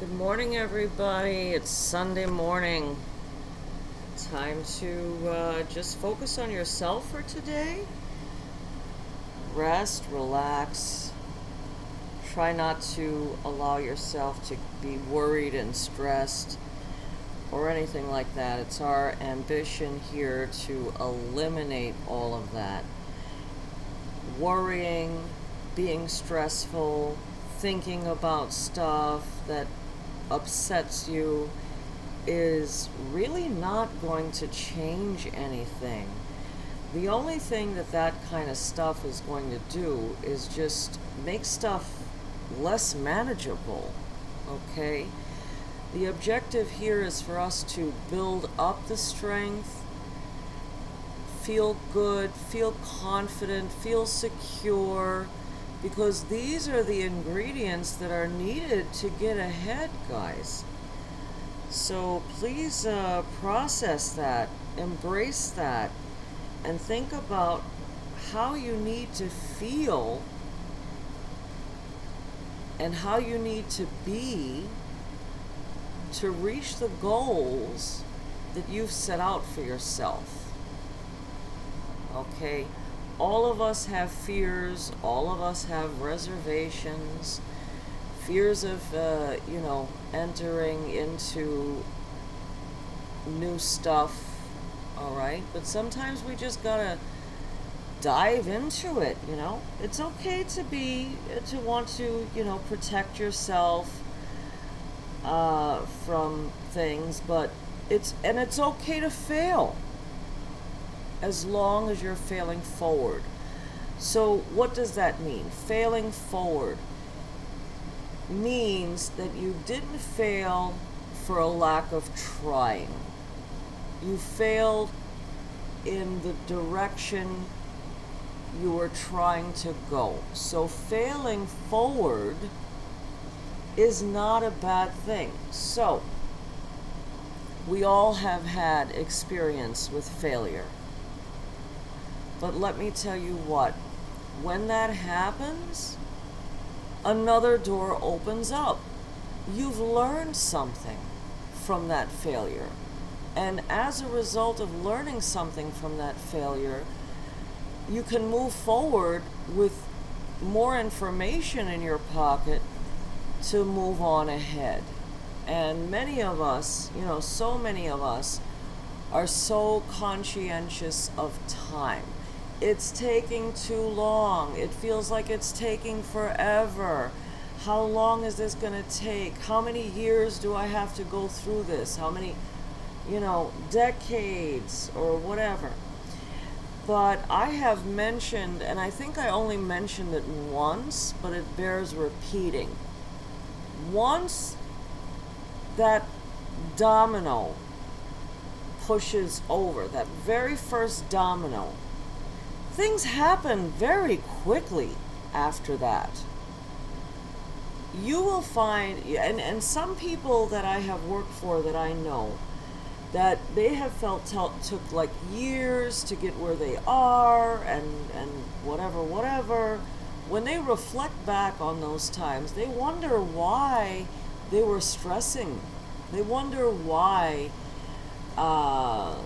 Good morning, everybody. It's Sunday morning. Time to uh, just focus on yourself for today. Rest, relax. Try not to allow yourself to be worried and stressed or anything like that. It's our ambition here to eliminate all of that. Worrying, being stressful, thinking about stuff that upsets you is really not going to change anything. The only thing that that kind of stuff is going to do is just make stuff less manageable, okay? The objective here is for us to build up the strength, feel good, feel confident, feel secure because these are the ingredients that are needed to get ahead, guys. So please uh, process that, embrace that, and think about how you need to feel and how you need to be to reach the goals that you've set out for yourself. Okay? All of us have fears, all of us have reservations, fears of, uh, you know, entering into new stuff, all right? But sometimes we just gotta dive into it, you know? It's okay to be, to want to, you know, protect yourself uh, from things, but it's, and it's okay to fail as long as you're failing forward. So, what does that mean? Failing forward means that you didn't fail for a lack of trying. You failed in the direction you were trying to go. So, failing forward is not a bad thing. So, we all have had experience with failure. But let me tell you what, when that happens, another door opens up. You've learned something from that failure. And as a result of learning something from that failure, you can move forward with more information in your pocket to move on ahead. And many of us, you know, so many of us, are so conscientious of time it's taking too long. It feels like it's taking forever. How long is this going to take? How many years do I have to go through this? How many, you know, decades or whatever? But I have mentioned, and I think I only mentioned it once, but it bears repeating. Once that domino pushes over, that very first domino, things happen very quickly after that. You will find, and, and some people that I have worked for that I know, that they have felt t- took like years to get where they are and, and whatever, whatever. When they reflect back on those times, they wonder why they were stressing. They wonder why uh,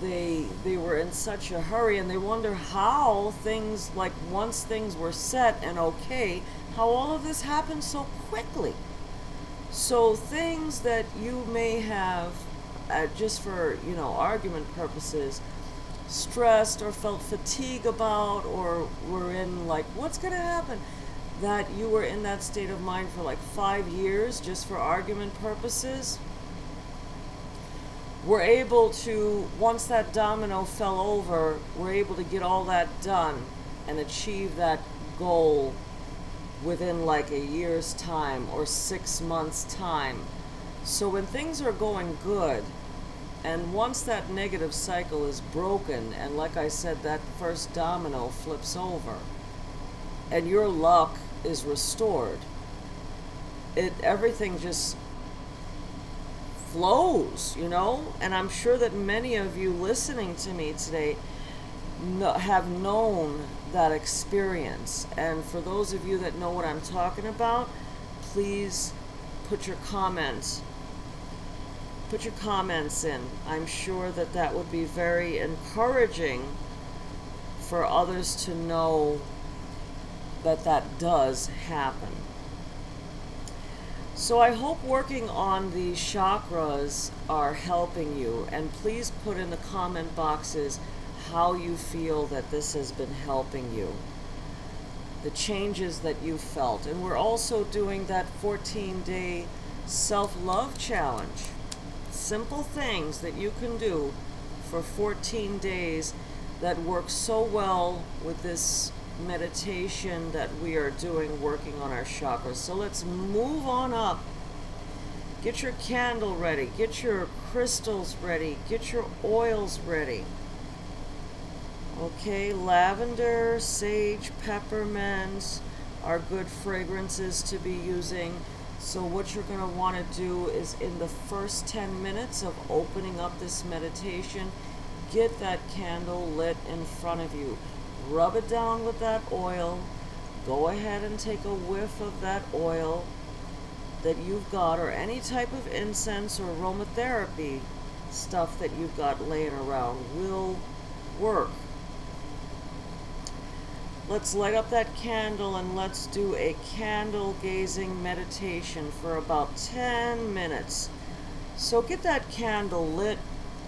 they they were in such a hurry and they wonder how things like once things were set and okay how all of this happened so quickly. So things that you may have uh, just for you know argument purposes stressed or felt fatigue about or were in like what's going to happen? That you were in that state of mind for like 5 years just for argument purposes we're able to, once that domino fell over, we're able to get all that done and achieve that goal within like a year's time or six months' time. So when things are going good, and once that negative cycle is broken, and like I said, that first domino flips over, and your luck is restored, it everything just flows, you know? And I'm sure that many of you listening to me today have known that experience. And for those of you that know what I'm talking about, please put your comments put your comments in. I'm sure that that would be very encouraging for others to know that that does happen. So I hope working on these chakras are helping you and please put in the comment boxes how you feel that this has been helping you. The changes that you felt. And we're also doing that 14 day self love challenge simple things that you can do for 14 days that work so well with this meditation that we are doing working on our chakras. So let's move on up. Get your candle ready, get your crystals ready, get your oils ready. Okay, lavender, sage, peppermint are good fragrances to be using. So, what you're going to want to do is in the first 10 minutes of opening up this meditation, get that candle lit in front of you. Rub it down with that oil. Go ahead and take a whiff of that oil that you've got, or any type of incense or aromatherapy stuff that you've got laying around will work. Let's light up that candle and let's do a candle gazing meditation for about 10 minutes. So get that candle lit,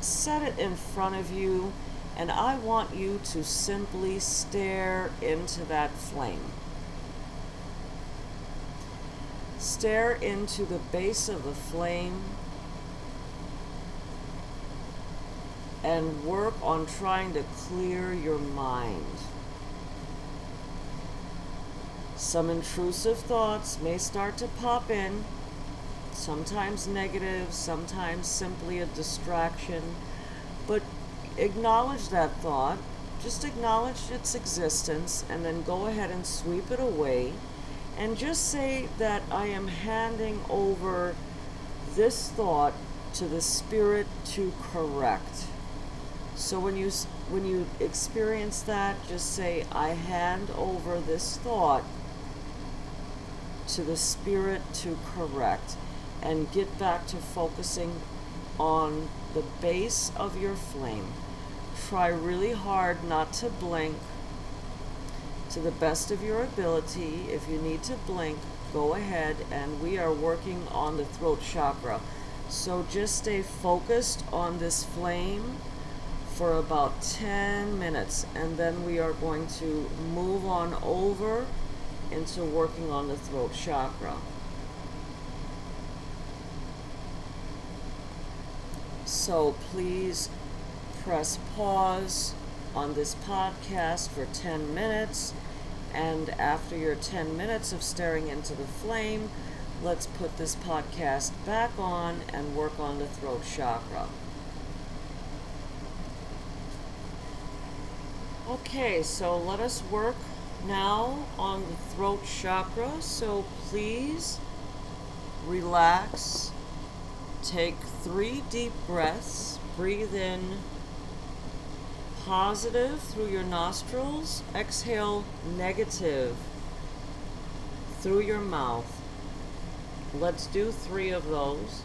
set it in front of you, and I want you to simply stare into that flame. Stare into the base of the flame and work on trying to clear your mind. Some intrusive thoughts may start to pop in, sometimes negative, sometimes simply a distraction, but acknowledge that thought, just acknowledge its existence, and then go ahead and sweep it away. And just say that I am handing over this thought to the spirit to correct. So when you when you experience that, just say I hand over this thought to the spirit to correct and get back to focusing on the base of your flame. Try really hard not to blink to the best of your ability. If you need to blink, go ahead and we are working on the throat chakra. So just stay focused on this flame for about 10 minutes and then we are going to move on over into working on the throat chakra. So please press pause on this podcast for 10 minutes. And after your 10 minutes of staring into the flame, let's put this podcast back on and work on the throat chakra. Okay, so let us work now on the throat chakra. So please relax. Take three deep breaths. Breathe in positive through your nostrils. Exhale negative through your mouth. Let's do three of those.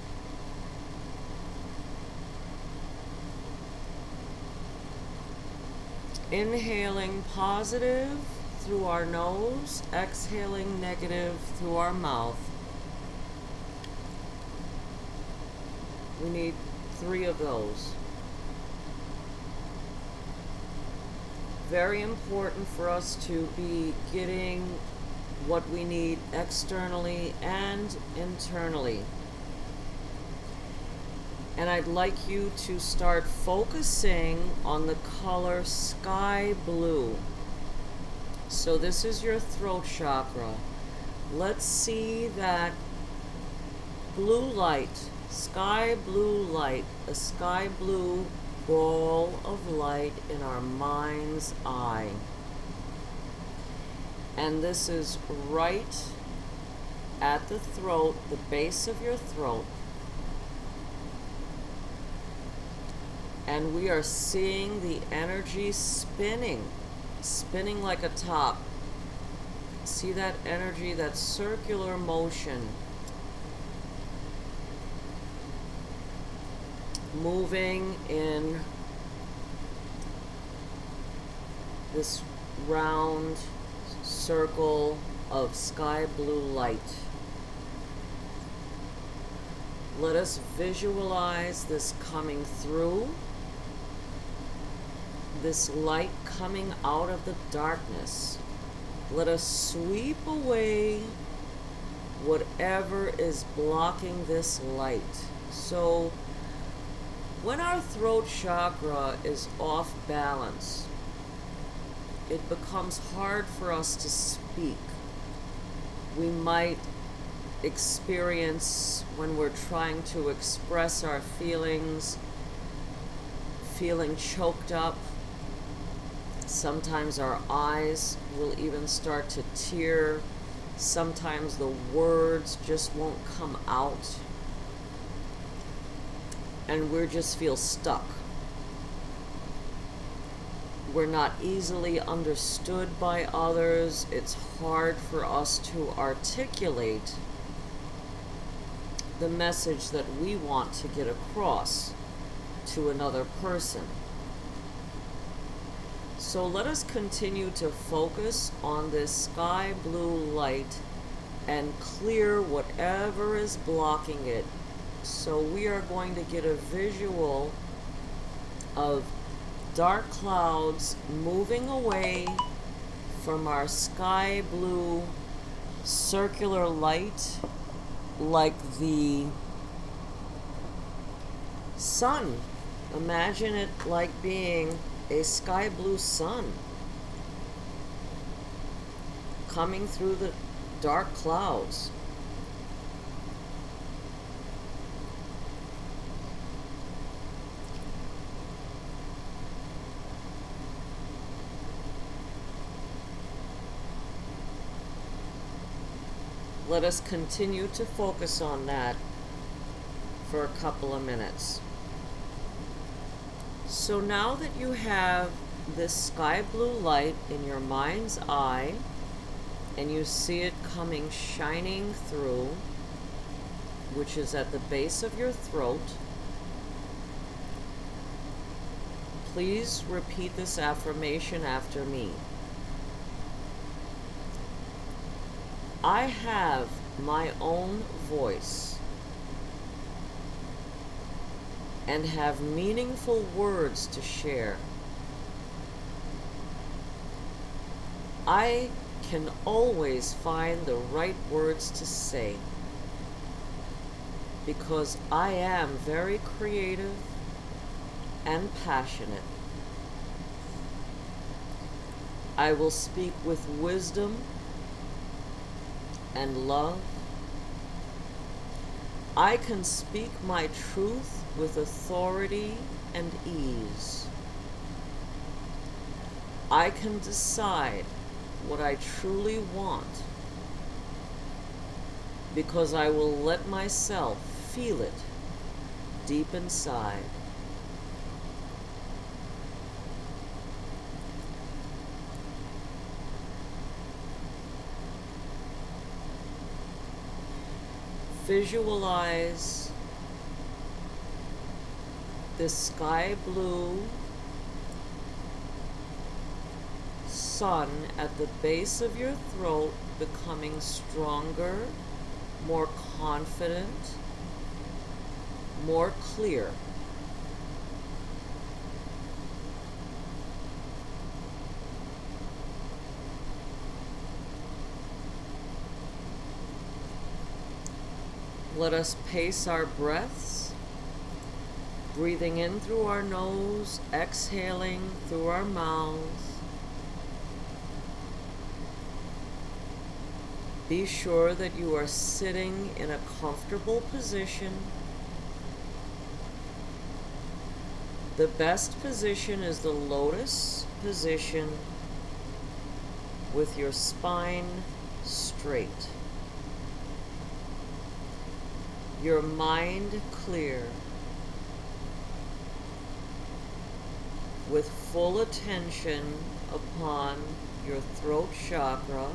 Inhaling positive through our nose, exhaling negative through our mouth. We need three of those. Very important for us to be getting what we need externally and internally. And I'd like you to start focusing on the color sky blue. So this is your throat chakra. Let's see that blue light, sky blue light, a sky blue ball of light in our mind's eye. And this is right at the throat, the base of your throat. And we are seeing the energy spinning spinning like a top. See that energy, that circular motion moving in this round circle of sky blue light. Let us visualize this coming through, this light coming out of the darkness. Let us sweep away whatever is blocking this light. So, when our throat chakra is off balance, it becomes hard for us to speak. We might experience when we're trying to express our feelings, feeling choked up. Sometimes our eyes will even start to tear. Sometimes the words just won't come out. And we just feel stuck. We're not easily understood by others. It's hard for us to articulate the message that we want to get across to another person. So let us continue to focus on this sky blue light and clear whatever is blocking it. So we are going to get a visual of dark clouds moving away from our sky blue circular light like the sun. Imagine it like being a sky blue sun coming through the dark clouds. Let us continue to focus on that for a couple of minutes. So now that you have this sky blue light in your mind's eye and you see it coming shining through, which is at the base of your throat, please repeat this affirmation after me. I have my own voice and have meaningful words to share. I can always find the right words to say because I am very creative and passionate. I will speak with wisdom and love. I can speak my truth with authority and ease. I can decide what I truly want because I will let myself feel it deep inside. Visualize this sky blue sun at the base of your throat becoming stronger, more confident, more clear. Let us pace our breaths, breathing in through our nose, exhaling through our mouths. Be sure that you are sitting in a comfortable position. The best position is the lotus position with your spine straight. Your mind clear, with full attention upon your throat chakra.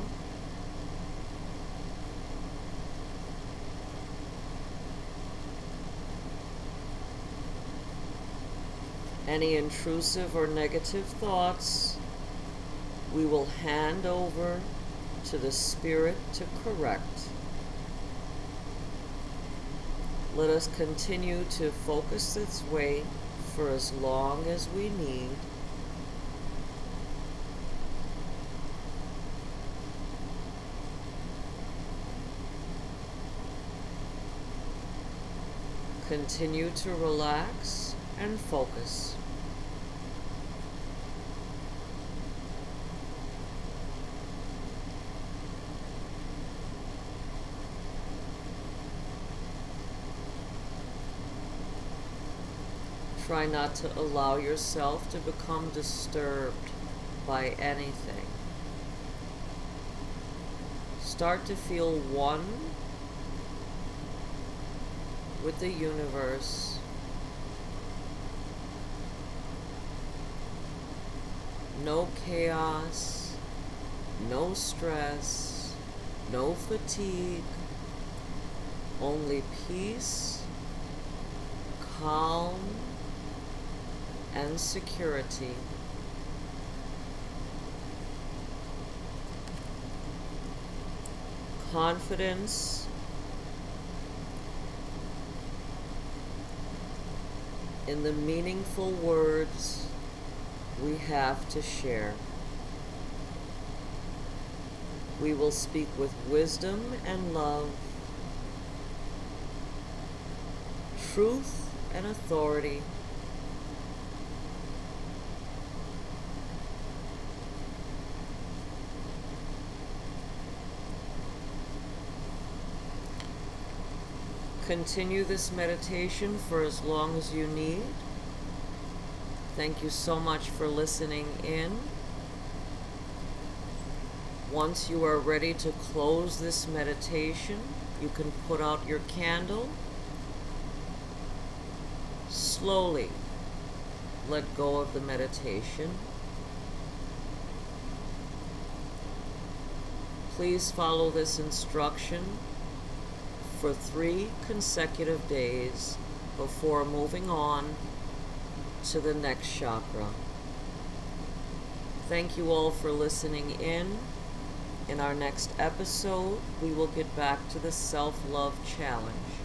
Any intrusive or negative thoughts, we will hand over to the Spirit to correct. Let us continue to focus its way for as long as we need. Continue to relax and focus. Try not to allow yourself to become disturbed by anything. Start to feel one with the universe. No chaos, no stress, no fatigue, only peace, calm, and security. Confidence in the meaningful words we have to share. We will speak with wisdom and love, truth and authority. Continue this meditation for as long as you need. Thank you so much for listening in. Once you are ready to close this meditation, you can put out your candle. Slowly let go of the meditation. Please follow this instruction for three consecutive days before moving on to the next chakra. Thank you all for listening in. In our next episode, we will get back to the self love challenge.